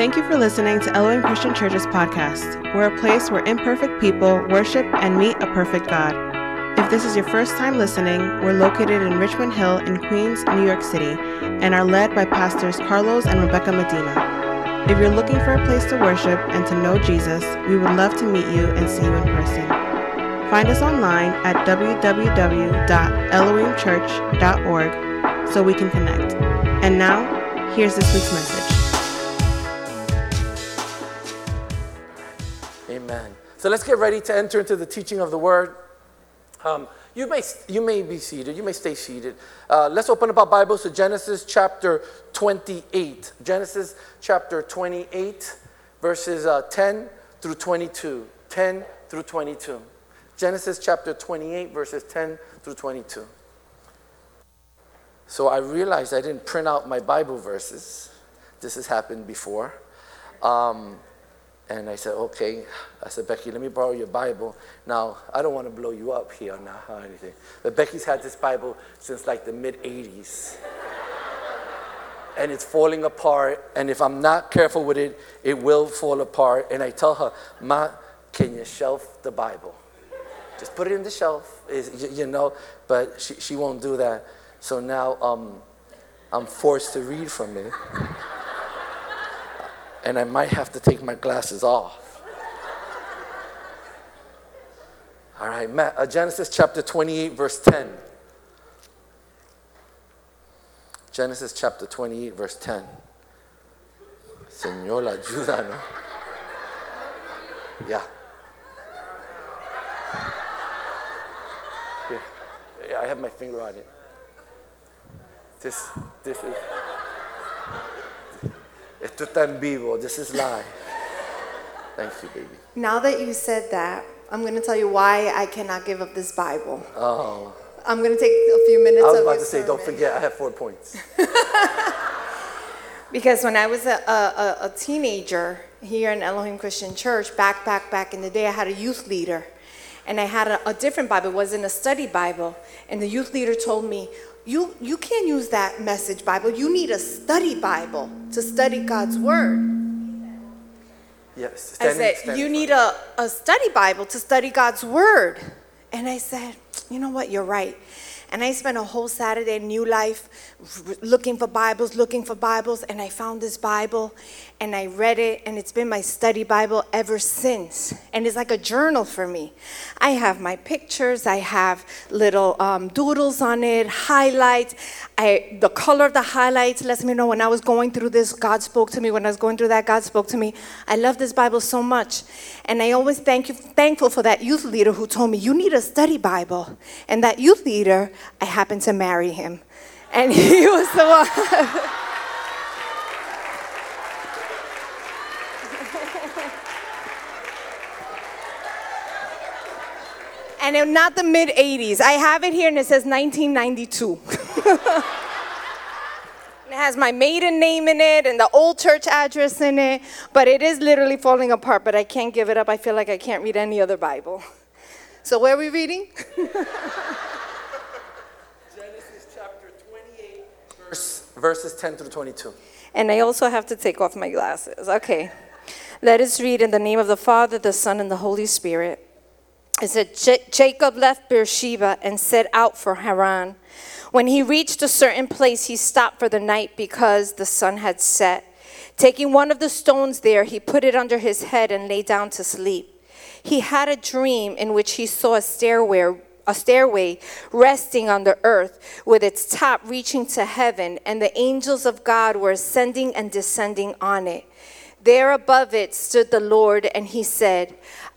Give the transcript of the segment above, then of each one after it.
Thank you for listening to Elohim Christian Church's podcast. We're a place where imperfect people worship and meet a perfect God. If this is your first time listening, we're located in Richmond Hill in Queens, New York City, and are led by pastors Carlos and Rebecca Medina. If you're looking for a place to worship and to know Jesus, we would love to meet you and see you in person. Find us online at www.elohimchurch.org so we can connect. And now, here's this week's message. So let's get ready to enter into the teaching of the word. Um, you, may, you may be seated, you may stay seated. Uh, let's open up our Bibles to Genesis chapter 28. Genesis chapter 28, verses uh, 10 through 22. 10 through 22. Genesis chapter 28, verses 10 through 22. So I realized I didn't print out my Bible verses. This has happened before. Um, and I said, okay. I said, Becky, let me borrow your Bible. Now, I don't want to blow you up here or anything. But Becky's had this Bible since like the mid 80s. and it's falling apart. And if I'm not careful with it, it will fall apart. And I tell her, Ma, can you shelf the Bible? Just put it in the shelf, you know. But she, she won't do that. So now um, I'm forced to read from it and I might have to take my glasses off. All right, uh, Genesis chapter 28, verse 10. Genesis chapter 28, verse 10. Señor, ayuda, ¿no? Yeah. Yeah, I have my finger on it. This, this is. Esto está en vivo. This is live. Thank you, baby. Now that you said that, I'm going to tell you why I cannot give up this Bible. Oh. I'm going to take a few minutes I was about to say, don't forget, I have four points. Because when I was a, a, a teenager here in Elohim Christian Church, back, back, back in the day, I had a youth leader. And I had a, a different Bible, it wasn't a study Bible. And the youth leader told me, you, you can't use that message Bible. You need a study Bible to study God's Word. Yes. I said, standing You need a, a study Bible to study God's Word. And I said, You know what? You're right. And I spent a whole Saturday in New Life looking for Bibles, looking for Bibles, and I found this Bible and I read it, and it's been my study Bible ever since. And it's like a journal for me. I have my pictures, I have little um, doodles on it, highlights. I, the color of the highlights lets me know when I was going through this, God spoke to me. When I was going through that, God spoke to me. I love this Bible so much. And I always thank you, thankful for that youth leader who told me, You need a study Bible. And that youth leader, I happened to marry him. And he was the one. and it, not the mid 80s. I have it here and it says 1992. It has my maiden name in it and the old church address in it, but it is literally falling apart, but I can't give it up. I feel like I can't read any other Bible. So, where are we reading? Genesis chapter 28, verse, verses 10 through 22. And I also have to take off my glasses. Okay. Let us read in the name of the Father, the Son, and the Holy Spirit. It said, "Ja- Jacob left Beersheba and set out for Haran. When he reached a certain place, he stopped for the night because the sun had set. Taking one of the stones there, he put it under his head and lay down to sleep. He had a dream in which he saw a stairway, a stairway resting on the earth with its top reaching to heaven, and the angels of God were ascending and descending on it. There above it stood the Lord, and he said,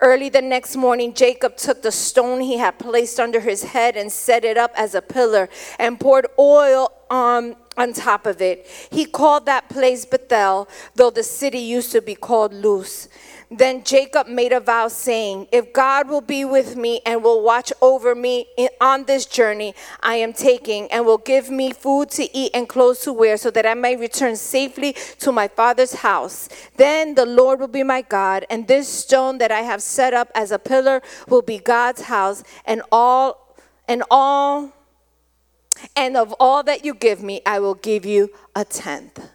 Early the next morning, Jacob took the stone he had placed under his head and set it up as a pillar and poured oil on, on top of it. He called that place Bethel, though the city used to be called Luz. Then Jacob made a vow, saying, If God will be with me and will watch over me in, on this journey I am taking, and will give me food to eat and clothes to wear, so that I may return safely to my father's house, then the Lord will be my God, and this stone that I have set up as a pillar will be God's house, and all and all and of all that you give me, I will give you a tenth.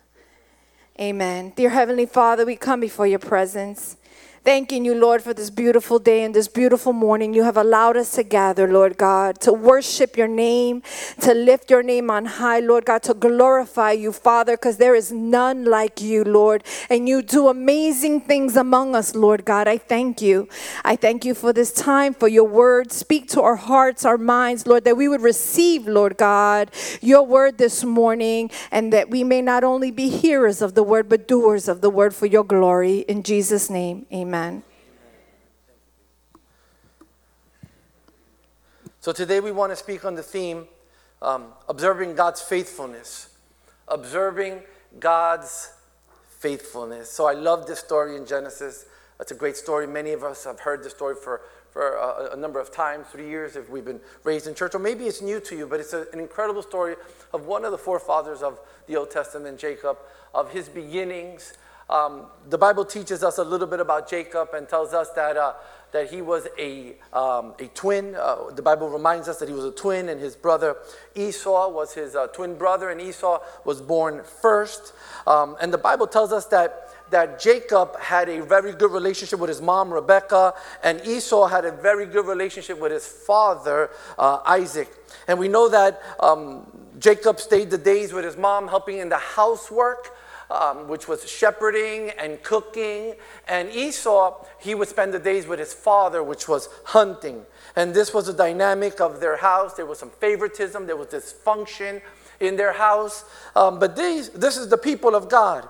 Amen. Dear Heavenly Father, we come before your presence. Thanking you, Lord, for this beautiful day and this beautiful morning. You have allowed us to gather, Lord God, to worship your name, to lift your name on high, Lord God, to glorify you, Father, because there is none like you, Lord. And you do amazing things among us, Lord God. I thank you. I thank you for this time, for your word. Speak to our hearts, our minds, Lord, that we would receive, Lord God, your word this morning, and that we may not only be hearers of the word, but doers of the word for your glory. In Jesus' name, amen. Amen. So today we want to speak on the theme um, observing God's faithfulness. Observing God's faithfulness. So I love this story in Genesis. It's a great story. Many of us have heard the story for, for a, a, number of times, three years if we've been raised in church, or maybe it's new to you, but it's a, an incredible story of one of the forefathers of the Old Testament, Jacob, of his beginnings um, the Bible teaches us a little bit about Jacob and tells us that, uh, that he was a, um, a twin. Uh, the Bible reminds us that he was a twin, and his brother Esau was his uh, twin brother, and Esau was born first. Um, and the Bible tells us that, that Jacob had a very good relationship with his mom, Rebecca, and Esau had a very good relationship with his father, uh, Isaac. And we know that um, Jacob stayed the days with his mom, helping in the housework um, which was shepherding and cooking. And Esau, he would spend the days with his father, which was hunting. And this was the dynamic of their house. There was some favoritism, there was dysfunction in their house. Um, but these, this is the people of God.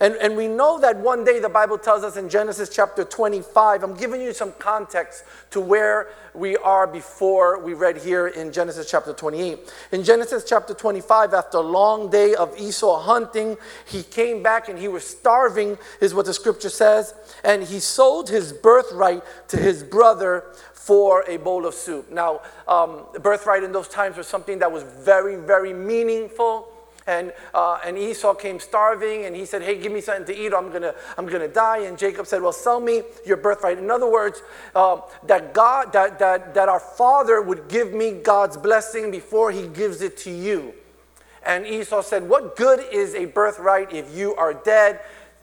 And, and we know that one day the Bible tells us in Genesis chapter 25, I'm giving you some context to where we are before we read here in Genesis chapter 28. In Genesis chapter 25, after a long day of Esau hunting, he came back and he was starving, is what the scripture says, and he sold his birthright to his brother for a bowl of soup. Now, um, birthright in those times was something that was very, very meaningful and, uh, and Esau came starving and he said, Hey, give me something to eat, I'm gonna, I'm gonna die. And Jacob said, Well, sell me your birthright. In other words, uh, that God, that, that, that our father would give me God's blessing before he gives it to you. And Esau said, What good is a birthright if you are dead?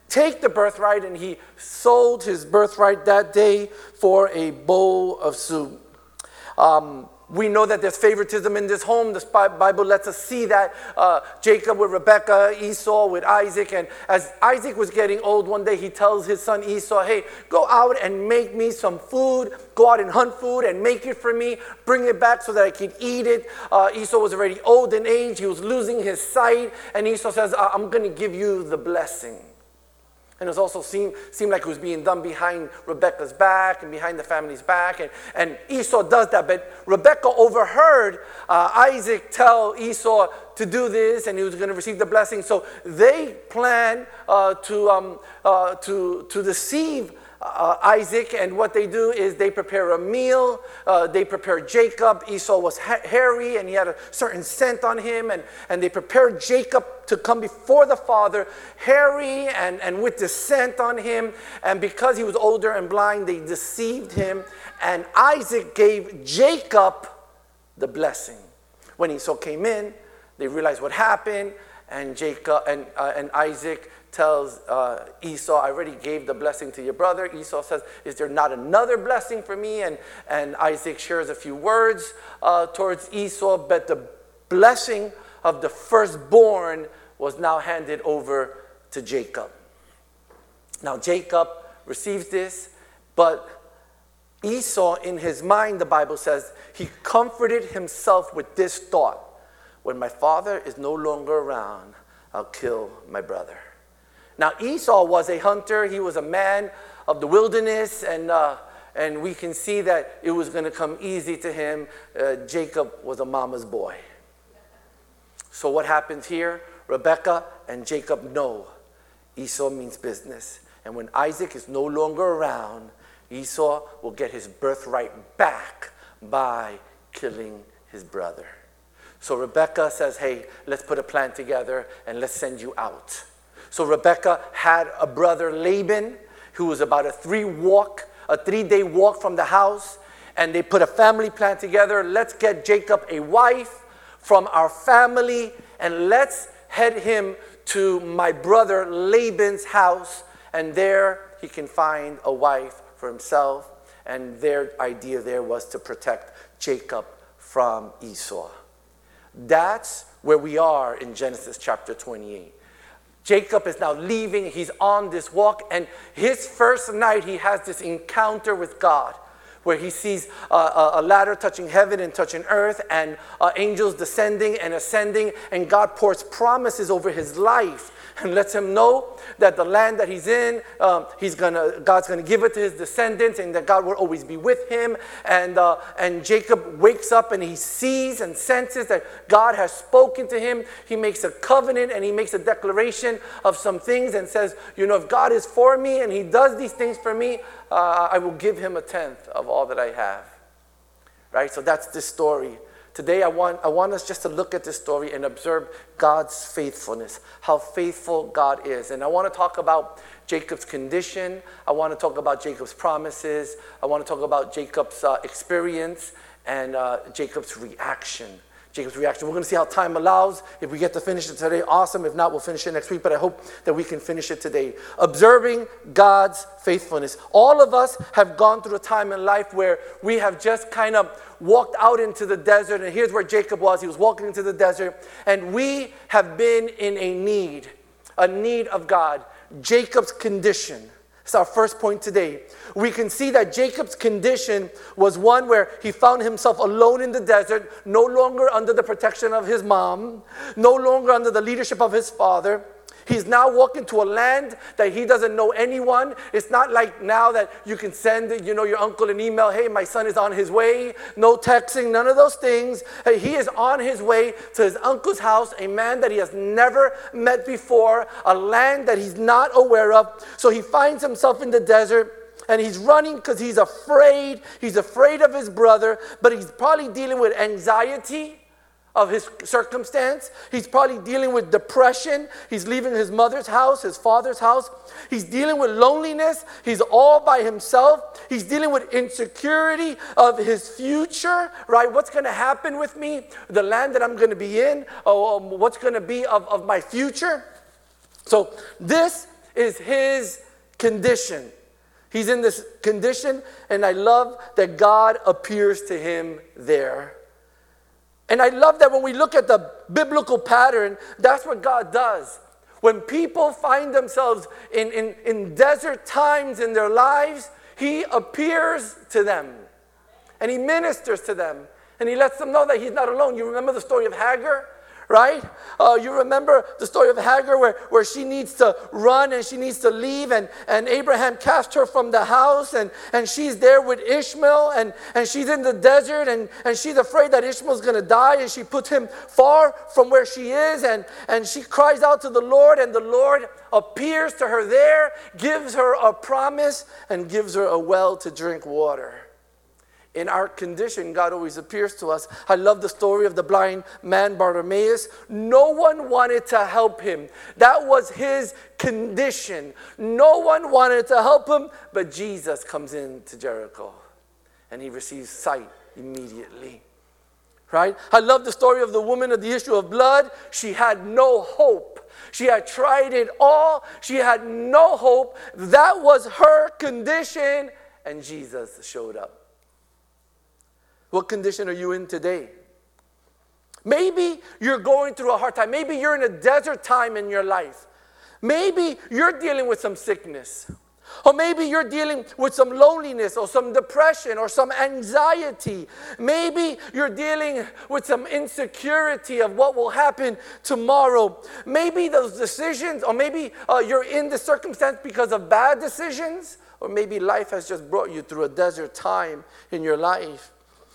Take the birthright. And he sold his birthright that day for a bowl of soup. Um, we know that there's favoritism in this home. The Bible lets us see that uh, Jacob with Rebekah, Esau with Isaac. And as Isaac was getting old, one day he tells his son Esau, Hey, go out and make me some food. Go out and hunt food and make it for me. Bring it back so that I can eat it. Uh, Esau was already old in age, he was losing his sight. And Esau says, I'm going to give you the blessing. And it also seemed, seemed like it was being done behind Rebecca's back and behind the family's back. And, and Esau does that. But Rebecca overheard uh, Isaac tell Esau to do this and he was going to receive the blessing. So they plan uh, to, um, uh, to, to deceive uh, Isaac, and what they do is they prepare a meal. Uh, they prepare Jacob. Esau was ha- hairy and he had a certain scent on him, and, and they prepared Jacob to come before the father, hairy and, and with the scent on him. And because he was older and blind, they deceived him. And Isaac gave Jacob the blessing. When Esau came in, they realized what happened, and Jacob and, uh, and Isaac tells uh, Esau, I already gave the blessing to your brother. Esau says, Is there not another blessing for me? And, and Isaac shares a few words uh, towards Esau, but the blessing of the firstborn was now handed over to Jacob. Now, Jacob receives this, but Esau, in his mind, the Bible says, he comforted himself with this thought when my father is no longer around, I'll kill my brother. Now, Esau was a hunter, he was a man of the wilderness, and, uh, and we can see that it was going to come easy to him. Uh, Jacob was a mama's boy. So, what happens here? Rebecca and Jacob know Esau means business. And when Isaac is no longer around, Esau will get his birthright back by killing his brother. So Rebecca says, Hey, let's put a plan together and let's send you out. So Rebecca had a brother, Laban, who was about a three walk, a three day walk from the house, and they put a family plan together. Let's get Jacob a wife from our family and let's head him to my brother Laban's house, and there he can find a wife for himself. And their idea there was to protect Jacob from Esau. That's where we are in Genesis chapter 28. Jacob is now leaving. He's on this walk, and his first night, he has this encounter with God where he sees uh, a ladder touching heaven and touching earth, and uh, angels descending and ascending, and God pours promises over his life and lets him know that the land that he's in, um, he's gonna, God's going to give it to his descendants and that God will always be with him. And, uh, and Jacob wakes up and he sees and senses that God has spoken to him. He makes a covenant and he makes a declaration of some things and says, You know, if God is for me and he does these things for me, uh, I will give him a tenth of all that I have. Right? So that's this story. Today, I want, I want us just to look at this story and observe God's faithfulness, how faithful God is. And I want to talk about Jacob's condition. I want to talk about Jacob's promises. I want to talk about Jacob's uh, experience and uh, Jacob's reaction. Jacob's reaction. We're going to see how time allows. If we get to finish it today, awesome. If not, we'll finish it next week, but I hope that we can finish it today. Observing God's faithfulness. All of us have gone through a time in life where we have just kind of walked out into the desert, and here's where Jacob was. He was walking into the desert, and we have been in a need, a need of God. Jacob's condition. It's our first point today. We can see that Jacob's condition was one where he found himself alone in the desert, no longer under the protection of his mom, no longer under the leadership of his father. He's now walking to a land that he doesn't know anyone. It's not like now that you can send, you know, your uncle an email, hey, my son is on his way. No texting, none of those things. He is on his way to his uncle's house, a man that he has never met before, a land that he's not aware of. So he finds himself in the desert and he's running because he's afraid. He's afraid of his brother, but he's probably dealing with anxiety of his circumstance. He's probably dealing with depression. He's leaving his mother's house, his father's house. He's dealing with loneliness. He's all by himself. He's dealing with insecurity of his future, right? What's going to happen with me? The land that I'm going to be in? Oh, um, what's going to be of, of my future? So, this is his condition. He's in this condition, and I love that God appears to him there. And I love that when we look at the biblical pattern, that's what God does. When people find themselves in, in, in desert times in their lives, He appears to them and He ministers to them and He lets them know that He's not alone. You remember the story of Hagar? Right? Uh, you remember the story of Hagar where, where she needs to run and she needs to leave, and, and Abraham cast her from the house, and, and she's there with Ishmael, and, and she's in the desert, and, and she's afraid that Ishmael's to die, and she puts him far from where she is, and, and she cries out to the Lord, and the Lord appears to her there, gives her a promise, and gives her a well to drink water in our condition, God always appears to us. I love the story of the blind man Bartimaeus. No one wanted to help him. That was his condition. No one wanted to help him, but Jesus comes into Jericho and he receives sight immediately. Right? I love the story of the woman of the issue of blood. She had no hope. She had tried it all. She had no hope. That was her condition, and Jesus showed up. What condition are you in today? Maybe you're going through a hard time. Maybe you're in a desert time in your life. Maybe you're dealing with some sickness. Or maybe you're dealing with some loneliness or some depression or some anxiety. Maybe you're dealing with some insecurity of what will happen tomorrow. Maybe those decisions, or maybe uh, you're in the circumstance because of bad decisions, or maybe life has just brought you through a desert time in your life.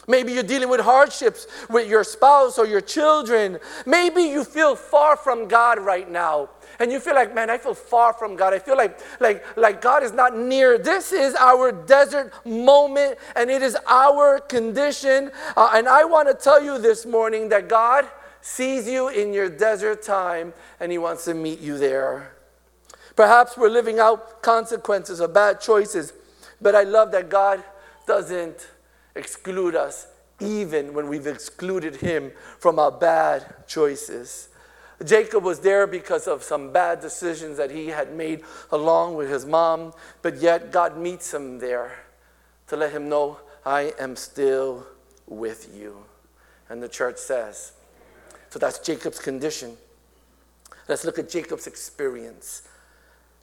Maybe you're dealing with hardships with your spouse or your children. Maybe you feel far from God right now and you feel like, man, I feel far from God. I feel like, like, like God is not near. This is our desert moment, and it is our condition. Uh, and I want to tell you this morning that God sees you in your desert time, and He wants to meet you there. Perhaps we're living out consequences of bad choices, but I love that God doesn't exclude us even when we've excluded Him from our bad choices. Jacob was there because of some bad decisions that he had made along with his mom, but yet God meets him there to let him know, I am still with you. And the church says, so that's Jacob's condition. Let's look at Jacob's experience.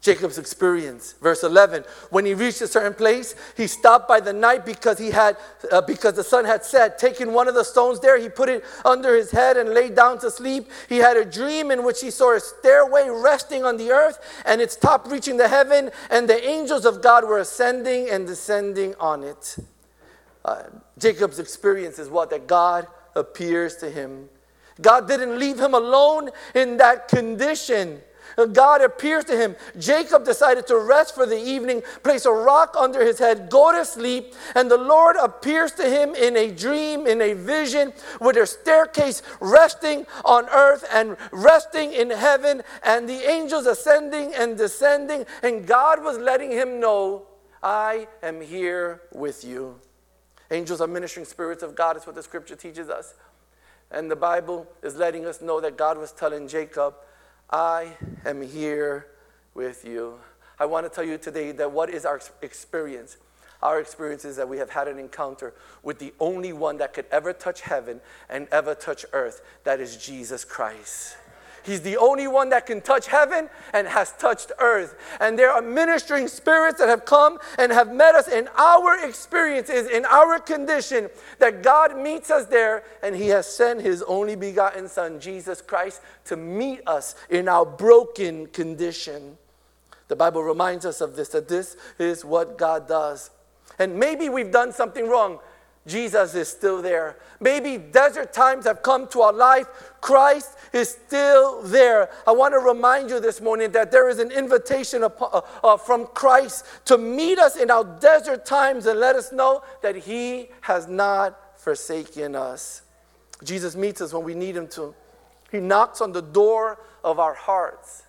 Jacob's experience. Verse 11, when he reached a certain place, he stopped by the night because he had uh, because the sun had set. Taking one of the stones there, he put it under his head and lay down to sleep. He had a dream in which he saw a stairway resting on the earth and its top reaching the heaven, and the angels of God were ascending and descending on it. Uh, Jacob's experience is what that God appears to him. God didn't leave him alone in that condition. God appears to him. Jacob decided to rest for the evening, place a rock under his head, go to sleep, and the Lord appears to him in a dream, in a vision, with a staircase resting on earth and resting in heaven, and the angels ascending and descending, and God was letting him know, I am here with you. Angels are ministering spirits of God, is what the scripture teaches us. And the Bible is letting us know that God was telling Jacob, I am here with you. I want to tell you today that what is our experience? Our experience is that we have had an encounter with the only one that could ever touch heaven and ever touch earth. That is Jesus Christ. He's the only one that can touch heaven and has touched earth. And there are ministering spirits that have come and have met us in our experiences, in our condition, that God meets us there and He has sent His only begotten Son, Jesus Christ, to meet us in our broken condition. The Bible reminds us of this, that this is what God does. And maybe we've done something wrong. Jesus is still there. Maybe desert times have come to our life. Christ is still there. I want to remind you this morning that there is an invitation uh, uh, from Christ to meet us in our desert times and let us know that He has not forsaken us. Jesus meets us when we need Him to. He knocks on the door of our hearts.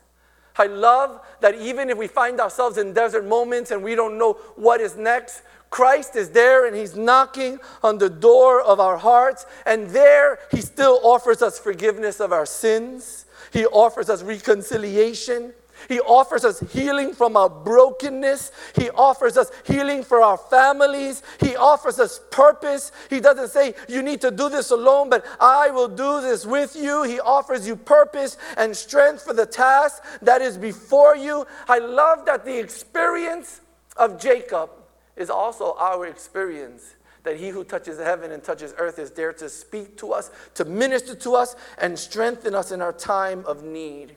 I love that even if we find ourselves in desert moments and we don't know what is next, Christ is there and He's knocking on the door of our hearts, and there He still offers us forgiveness of our sins. He offers us reconciliation. He offers us healing from our brokenness. He offers us healing for our families. He offers us purpose. He doesn't say, You need to do this alone, but I will do this with you. He offers you purpose and strength for the task that is before you. I love that the experience of Jacob is also our experience that he who touches heaven and touches earth is there to speak to us, to minister to us, and strengthen us in our time of need.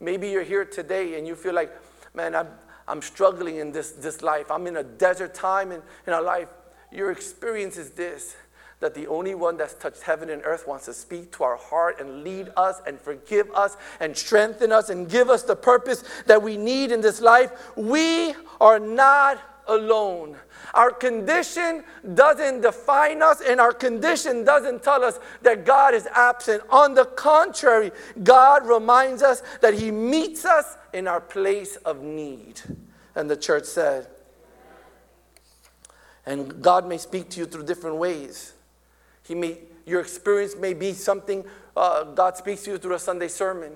Maybe you're here today and you feel like, man, I'm, I'm struggling in this, this life. I'm in a desert time in, in our life. Your experience is this that the only one that's touched heaven and earth wants to speak to our heart and lead us and forgive us and strengthen us and give us the purpose that we need in this life. We are not alone. Our condition doesn't define us, and our condition doesn't tell us that God is absent. On the contrary, God reminds us that He meets us in our place of need. And the church said, and God may speak to you through different ways. He may, your experience may be something uh, God speaks to you through a Sunday sermon.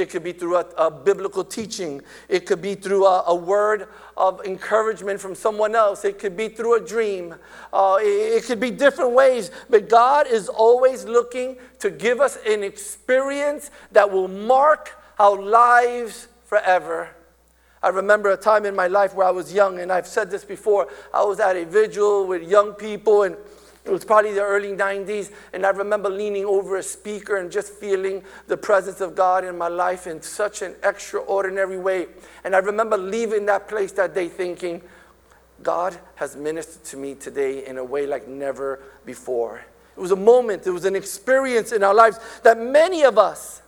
It could be through a, a biblical teaching. It could be through a, a, word of encouragement from someone else. It could be through a dream. Uh, it, it could be different ways. But God is always looking to give us an experience that will mark our lives forever. I remember a time in my life where I was young, and I've said this before. I was at a vigil with young people, and it was probably the early 90s, and I remember leaning over a speaker and just feeling the presence of God in my life in such an extraordinary way. And I remember leaving that place that day thinking, God has ministered to me today in a way like never before. It was a moment, it was an experience in our lives that many of us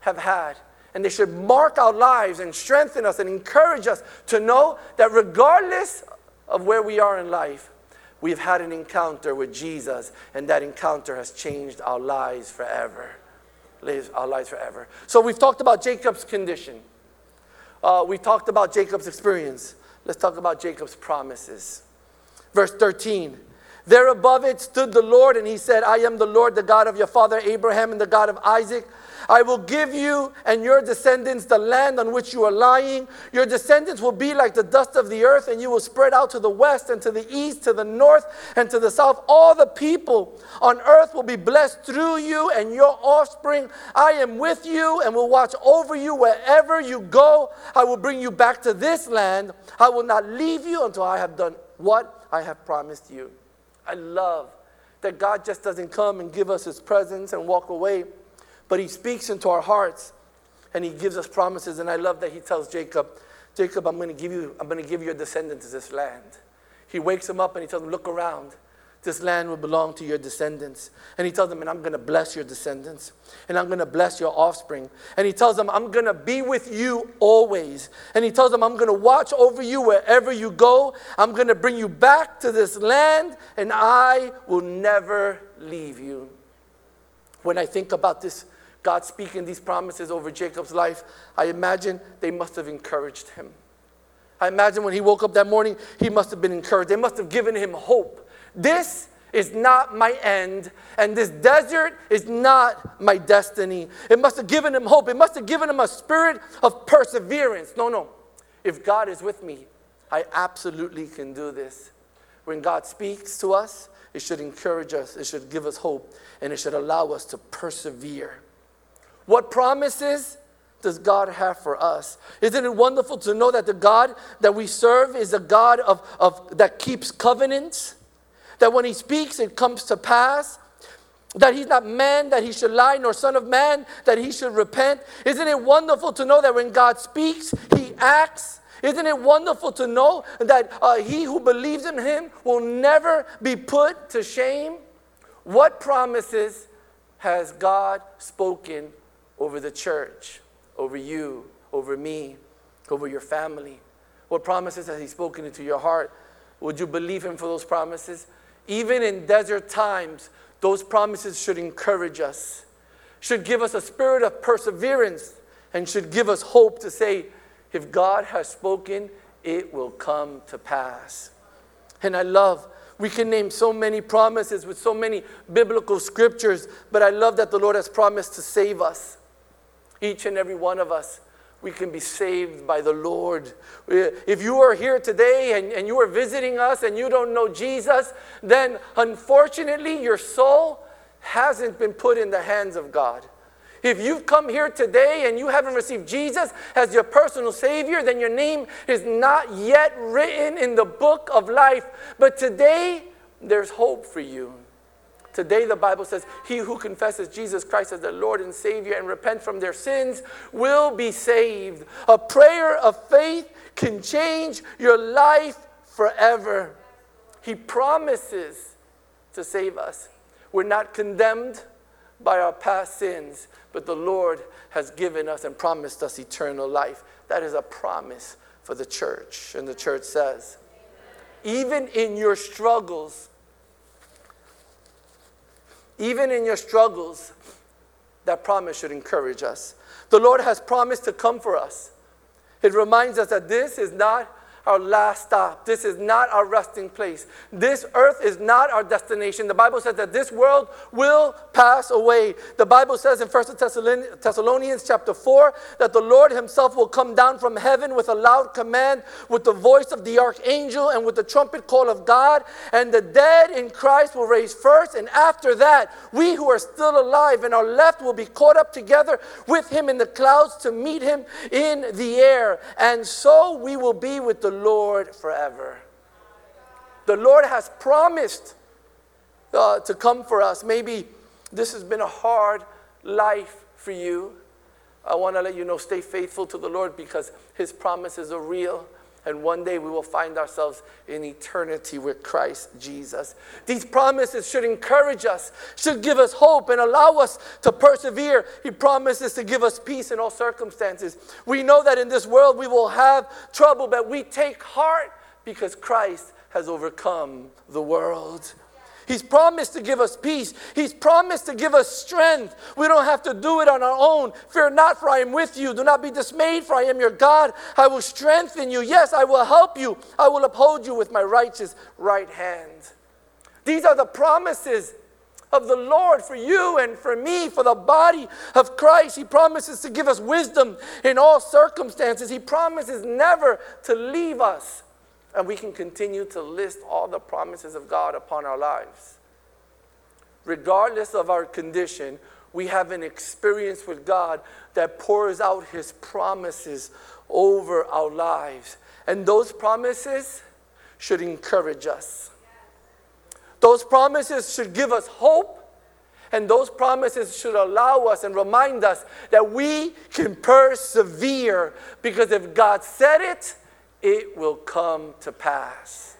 have had. And they should mark our lives and strengthen us and encourage us to know that regardless of where we are in life, we've had an encounter with Jesus, and that encounter has changed our lives forever. Lives Our lives forever. So we've talked about Jacob's condition. Uh, we talked about Jacob's experience. Let's talk about Jacob's promises. Verse 13. There above it stood the Lord, and he said, I am the Lord, the God of your father Abraham and the God of Isaac. I will give you and your descendants the land on which you are lying. Your descendants will be like the dust of the earth, and you will spread out to the west and to the east, to the north and to the south. All the people on earth will be blessed through you and your offspring. I am with you and will watch over you wherever you go. I will bring you back to this land. I will not leave you until I have done what I have promised you. I love that God just doesn't come and give us his presence and walk away but he speaks into our hearts and he gives us promises. And I love that he tells Jacob, Jacob, I'm going to give you, I'm going to give your descendants this land. He wakes him up and he tells him, look around. This land will belong to your descendants. And he tells them, and I'm going to bless your descendants. And I'm going to bless your offspring. And he tells them, I'm going to be with you always. And he tells them, I'm going to watch over you wherever you go. I'm going to bring you back to this land, and I will never leave you. When I think about this God speaking these promises over Jacob's life, I imagine they must have encouraged him. I imagine when he woke up that morning, he must have been encouraged. They must have given him hope. This is not my end, and this desert is not my destiny. It must have given him hope. It must have given him a spirit of perseverance. No, no. If God is with me, I absolutely can do this. When God speaks to us, it should encourage us, it should give us hope, and it should allow us to persevere. What promises does God have for us? Isn't it wonderful to know that the God that we serve is a God of, of, that keeps covenants? That when He speaks, it comes to pass? That He's not man that He should lie, nor Son of Man that He should repent? Isn't it wonderful to know that when God speaks, He acts? Isn't it wonderful to know that uh, he who believes in him will never be put to shame? What promises has God spoken over the church, over you, over me, over your family? What promises has He spoken into your heart? Would you believe Him for those promises? Even in desert times, those promises should encourage us, should give us a spirit of perseverance, and should give us hope to say, if God has spoken, it will come to pass. And I love we can name so many promises with so many biblical scriptures, but I love that the Lord has promised to save us. Each and every one of us, we can be saved by the Lord. Eh, if you are here today and, and you are visiting us and you don't know Jesus, then unfortunately your soul hasn't been put in the hands of God. If you've come here today and you haven't received Jesus as your personal Savior, then your name is not yet written in the book of life. But today, there's hope for you. Today, the Bible says, He who confesses Jesus Christ as their Lord and Savior and repent from their sins will be saved. A prayer of faith can change your life forever. He promises to save us. We're not condemned by our past sins, but the Lord has given us and promised us eternal life. That is a promise for the church. And the church says, even in your struggles, even in your struggles, that promise should encourage us. The Lord has promised to come for us. It reminds us that this is not our last stop. This is not our resting place. This earth is not our destination. The Bible says that this world will pass away. The Bible says in 1 Thessalonians chapter 4 that the Lord himself will come down from heaven with a loud command, with the voice of the archangel, and with the trumpet call of God. And the dead in Christ will raise first. And after that, we who are still alive and are left will be caught up together with him in the clouds to meet him in the air. And so we will be with the Lord forever. The Lord has promised uh, to come for us. Maybe this has been a hard life for you. I want to let you know stay faithful to the Lord because His promises are real. And one day we will find ourselves in eternity with Christ Jesus. These promises should encourage us, should give us hope, and allow us to persevere. He promises to give us peace in all circumstances. We know that in this world we will have trouble, but we take heart because Christ has overcome the world. He's promised to give us peace. He's promised to give us strength. We don't have to do it on our own. Fear not, for I am with you. Do not be dismayed, for I am your God. I will strengthen you. Yes, I will help you. I will uphold you with my righteous right hand. These are the promises of the Lord for you and for me, for the body of Christ. He promises to give us wisdom in all circumstances. He promises never to leave us and we can continue to list all the promises of God upon our lives. Regardless of our condition, we have an experience with God that pours out His promises over our lives. And those promises should encourage us. Those promises should give us hope. And those promises should allow us and remind us that we can persevere because if God said it, it will come to pass.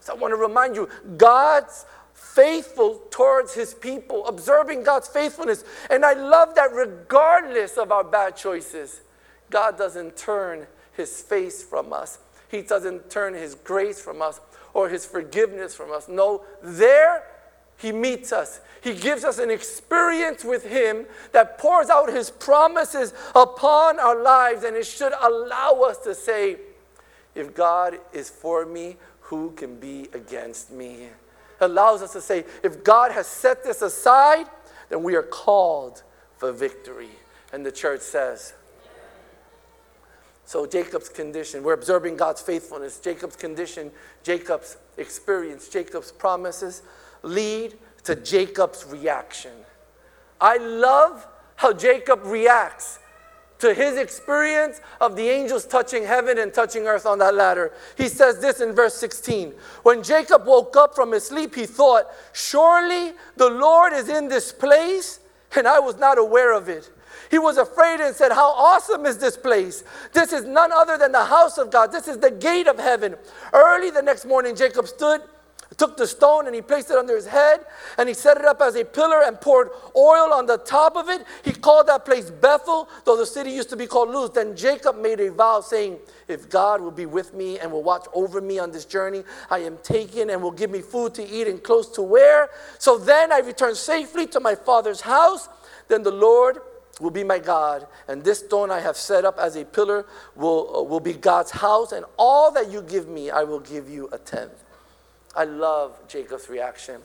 So I want to remind you God's faithful towards his people, observing God's faithfulness. And I love that regardless of our bad choices, God doesn't turn his face from us. He doesn't turn his grace from us or his forgiveness from us. No, there he meets us. He gives us an experience with Him that pours out His promises upon our lives, and it should allow us to say, if God is for me, who can be against me? Allows us to say, if God has set this aside, then we are called for victory. And the church says, so Jacob's condition, we're observing God's faithfulness. Jacob's condition, Jacob's experience, Jacob's promises lead to Jacob's reaction. I love how Jacob reacts to his experience of the angels touching heaven and touching earth on that ladder. He says this in verse 16 When Jacob woke up from his sleep, he thought, Surely the Lord is in this place, and I was not aware of it. He was afraid and said, How awesome is this place! This is none other than the house of God. This is the gate of heaven. Early the next morning, Jacob stood took the stone and he placed it under his head and he set it up as a pillar and poured oil on the top of it. He called that place Bethel, though the city used to be called Luz. Then Jacob made a vow saying, If God will be with me and will watch over me on this journey, I am taken and will give me food to eat and clothes to wear. So then I return safely to my father's house. Then the Lord will be my God, and this stone I have set up as a pillar will, uh, will be God's house, and all that you give me, I will give you a tenth. I love Jacob's reaction.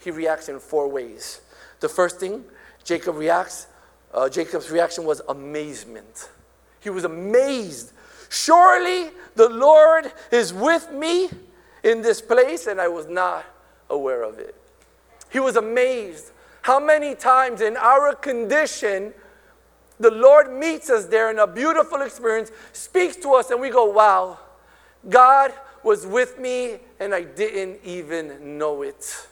He reacts in four ways. The first thing, Jacob reacts, uh, Jacob's reaction was amazement. He was amazed. Surely the Lord is with me in this place, and I was not aware of it. He was amazed. How many times in our condition, the Lord meets us there in a beautiful experience, speaks to us, and we go, Wow, God, was with me and I didn't even know it.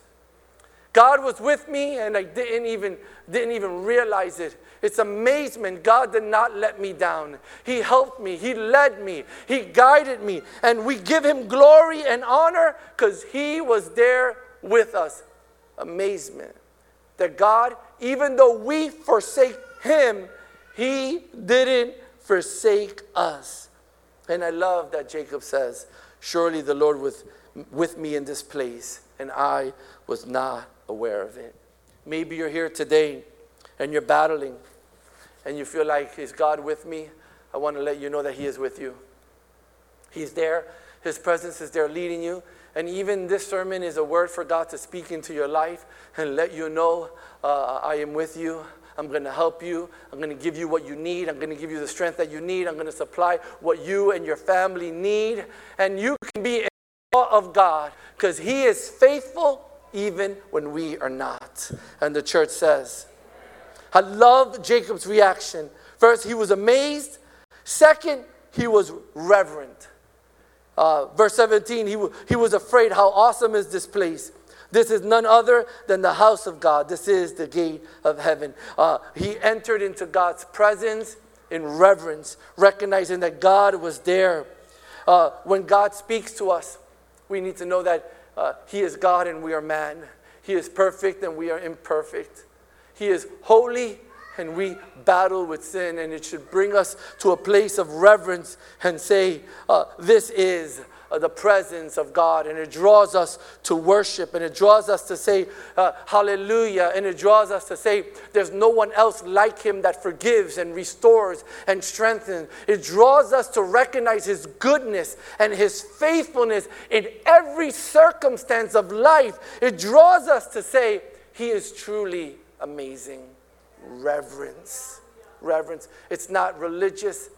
God was with me and I didn't even, didn't even realize it. It's amazement. God did not let me down. He helped me. He led me. He guided me. And we give him glory and honor because he was there with us. Amazement. That God, even though we forsake him, he didn't forsake us. And I love that Jacob says, Surely the Lord was with me in this place, and I was not aware of it. Maybe you're here today and you're battling and you feel like, Is God with me? I want to let you know that He is with you. He's there. His presence is there leading you. And even this sermon is a word for God to speak into your life and let you know uh, I am with you. I'm going to help you. I'm going to give you what you need. I'm going to give you the strength that you need. I'm going to supply what you and your family need. And you can be in awe of God because He is faithful even when we are not. And the church says, I love Jacob's reaction. First, he was amazed. Second, he was reverent. Uh, verse 17, he, w- he was afraid. How awesome is this place? This is none other than the house of God. This is the gate of heaven. Uh, he entered into God's presence in reverence, recognizing that God was there. Uh, when God speaks to us, we need to know that uh, He is God and we are man. He is perfect and we are imperfect. He is holy and we battle with sin, and it should bring us to a place of reverence and say, uh, This is uh, the presence of God. And it draws us to worship, and it draws us to say, uh, Hallelujah. And it draws us to say, There's no one else like Him that forgives and restores and strengthens. It draws us to recognize His goodness and His faithfulness in every circumstance of life. It draws us to say, He is truly amazing reverence. Reverence. It's not religious,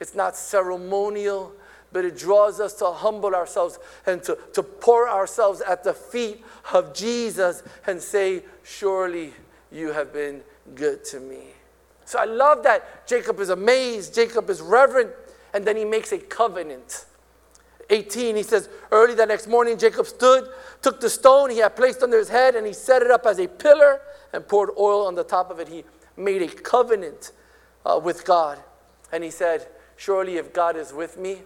it's not ceremonial, but it draws us to humble ourselves and to, to pour ourselves at the feet of Jesus and say, Surely you have been good to me. So I love that Jacob is amazed, Jacob is reverent, and then he makes a covenant. 18, he says, Early the next morning, Jacob stood, took the stone he had placed under his head, and he set it up as a pillar and poured oil on the top of it. He made a covenant uh, with God. And he said, Surely if God is with me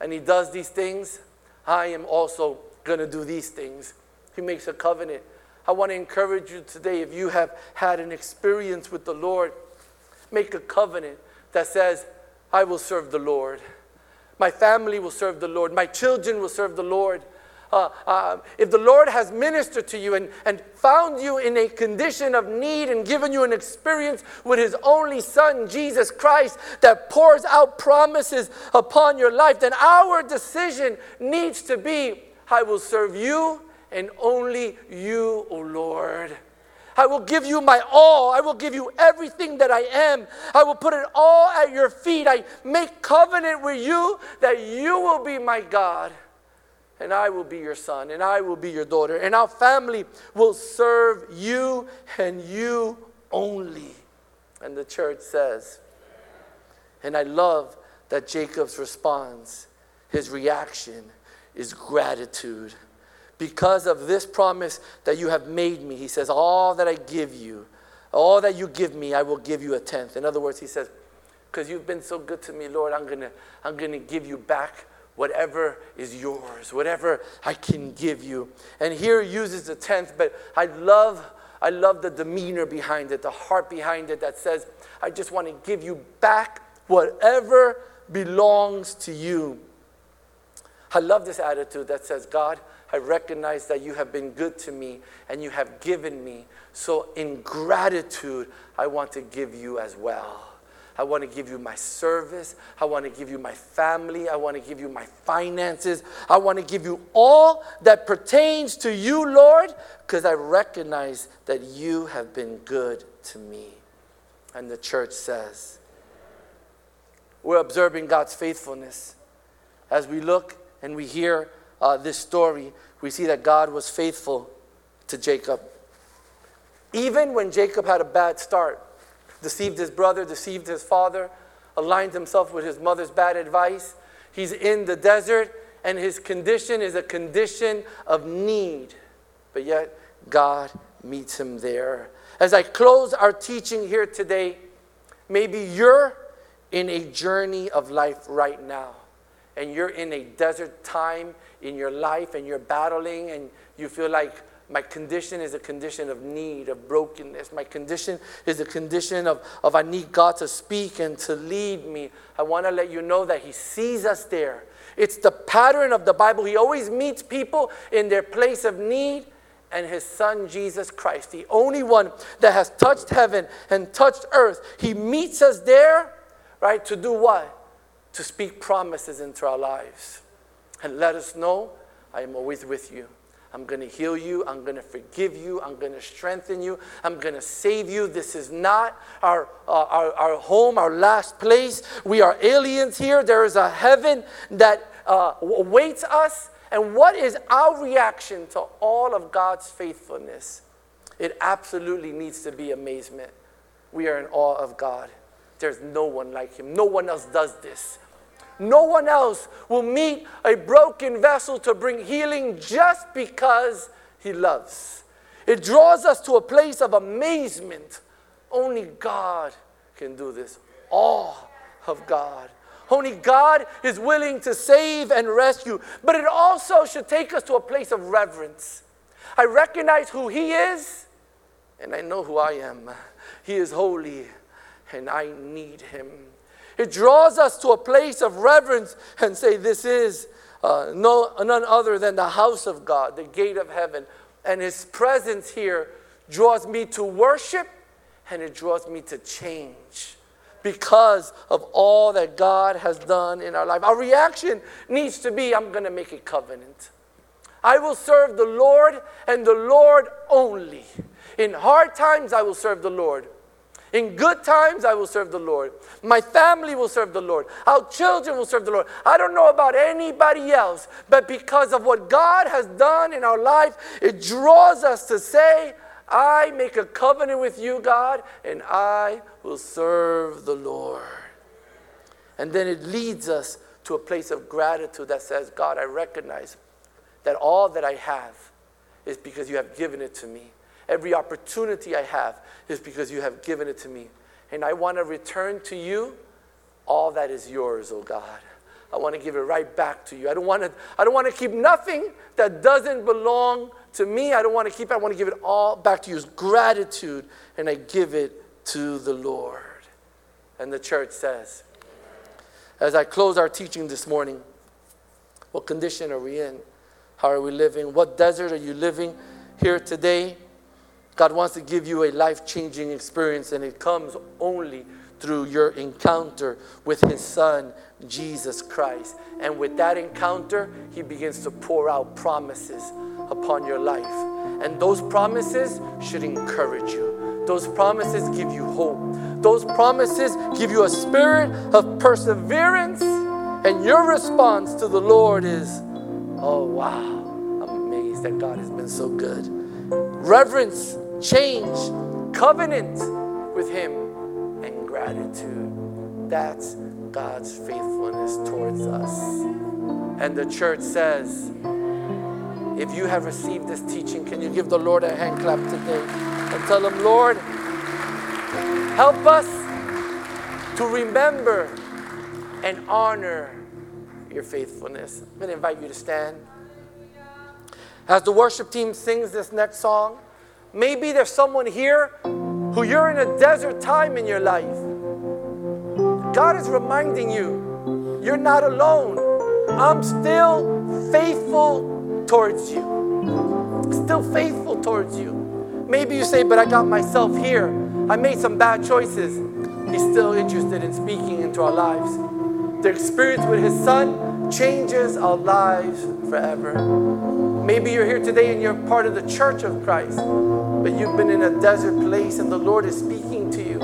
and he does these things, I am also going to do these things. He makes a covenant. I want to encourage you today if you have had an experience with the Lord, make a covenant that says, I will serve the Lord. My family will serve the Lord. My children will serve the Lord. Uh, uh, if the Lord has ministered to you and, and found you in a condition of need and given you an experience with His only Son, Jesus Christ, that pours out promises upon your life, then our decision needs to be I will serve you and only you, O Lord. I will give you my all. I will give you everything that I am. I will put it all at your feet. I make covenant with you that you will be my God and I will be your son, and I will be your daughter, and our family will serve you and you only. And the church says, and I love that Jacob's response, his reaction is gratitude. Because of this promise that you have made me, he says, All that I give you, all that you give me, I will give you a tenth. In other words, he says, Because you've been so good to me, Lord, I'm going to I'm going to give you back whatever is yours, whatever I can give you. And here uses the tenth, but I love, I love the demeanor behind it, the heart behind it that says, I just want to give you back whatever belongs to you. I love this attitude that says, God, I recognize that you have been good to me and you have given me. So, in gratitude, I want to give you as well. I want to give you my service. I want to give you my family. I want to give you my finances. I want to give you all that pertains to you, Lord, because I recognize that you have been good to me. And the church says, we're observing God's faithfulness. As we look and we hear uh, this story, we see that God was faithful to Jacob. Even when Jacob had a bad start, deceived his brother, deceived his father, aligned himself with his mother's bad advice. He's in the desert, and his condition is a condition of need. But yet, God meets him there. As I close our teaching here today, maybe you're in a journey of life right now, and you're in a desert time in your life, and you're battling, and you feel like my condition is a condition of need, of brokenness. My condition is a condition of, of I need God to speak and to lead me. I want to let you know that He sees us there. It's the pattern of the Bible. He always meets people in their place of need and his son Jesus Christ, the only one that has touched heaven and touched earth. He meets us there, right, to do what? to speak promises into our lives and let us know I am always with you. I'm going to heal you. I'm going to forgive you. I'm going to strengthen you. I'm going to save you. This is not our, uh, our, our home, our last place. We are aliens here. There is a heaven that uh, awaits us. And what is our reaction to all of God's faithfulness? It absolutely needs to be amazement. We are in awe of God. There's no one like Him. No one else does this. No one else will meet a broken vessel to bring healing just because He loves. It draws us to a place of amazement. Only God can do this. Awe of God. Only God is willing to save and rescue. But it also should take us to a place of reverence. I recognize who He is, and I know who I am. He is holy, and I need Him. It draws us to a place of reverence and say, This is uh, no, none other than the house of God, the gate of heaven. And His presence here draws me to worship and it draws me to change because of all that God has done in our life. Our reaction needs to be I'm going to make a covenant. I will serve the Lord and the Lord only. In hard times, I will serve the Lord. In good times, I will serve the Lord. My family will serve the Lord. Our children will serve the Lord. I don't know about anybody else, but because of what God has done in our life, it draws us to say, I make a covenant with you, God, and I will serve the Lord. And then it leads us to a place of gratitude that says, God, I recognize that all that I have is because you have given it to me. Every opportunity I have is because you have given it to me. And I want to return to you all that is yours, oh God. I want to give it right back to you. I don't want to, I don't want to keep nothing that doesn't belong to me. I don't want to keep it. I want to give it all back to you. It's gratitude, and I give it to the Lord. And the church says, as I close our teaching this morning, what condition are we in? How are we living? What desert are you living here today? God wants to give you a life changing experience, and it comes only through your encounter with His Son, Jesus Christ. And with that encounter, He begins to pour out promises upon your life. And those promises should encourage you. Those promises give you hope. Those promises give you a spirit of perseverance. And your response to the Lord is, oh, wow, I'm amazed that God has been so good. Reverence change, covenant with Him, and gratitude. That's God's faithfulness towards us. And the church says, if you have received this teaching, can you give the Lord a hand clap today and tell Him, Lord, help us to remember and honor your faithfulness. I'm going to invite you to stand. As the worship team sings this next song, Maybe there's someone here who you're in a desert time in your life. God is reminding you, you're not alone. I'm still faithful towards you. Still faithful towards you. Maybe you say, but I got myself here. I made some bad choices. He's still interested in speaking into our lives. The experience with His Son changes our lives forever. Maybe you're here today and you're part of the church of Christ, but you've been in a desert place and the Lord is speaking to you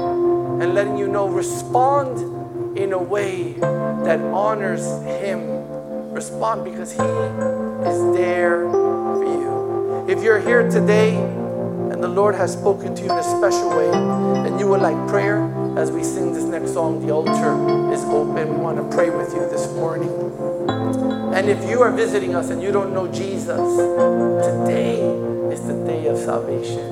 and letting you know respond in a way that honors Him. Respond because He is there for you. If you're here today and the Lord has spoken to you in a special way and you would like prayer as we sing this next song, the altar is open. We want to pray with you this morning. And if you are visiting us and you don't know Jesus, today is the day of salvation.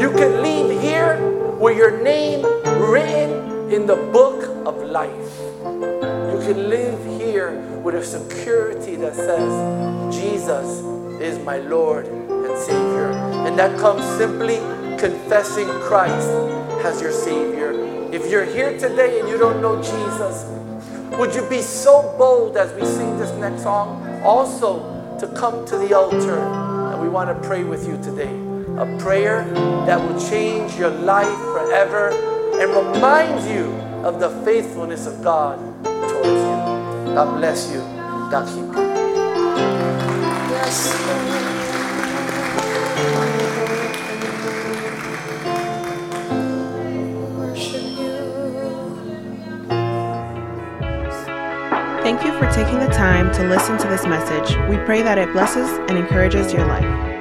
You can leave here with your name written in the book of life. You can live here with a security that says, Jesus is my Lord and Savior. And that comes simply confessing Christ as your Savior. If you're here today and you don't know Jesus, would you be so bold as we sing this next song also to come to the altar? Want to pray with you today. A prayer that will change your life forever and remind you of the faithfulness of God God bless you. God keep you. Thank for taking the time to listen to this message. We pray that it blesses and encourages your life.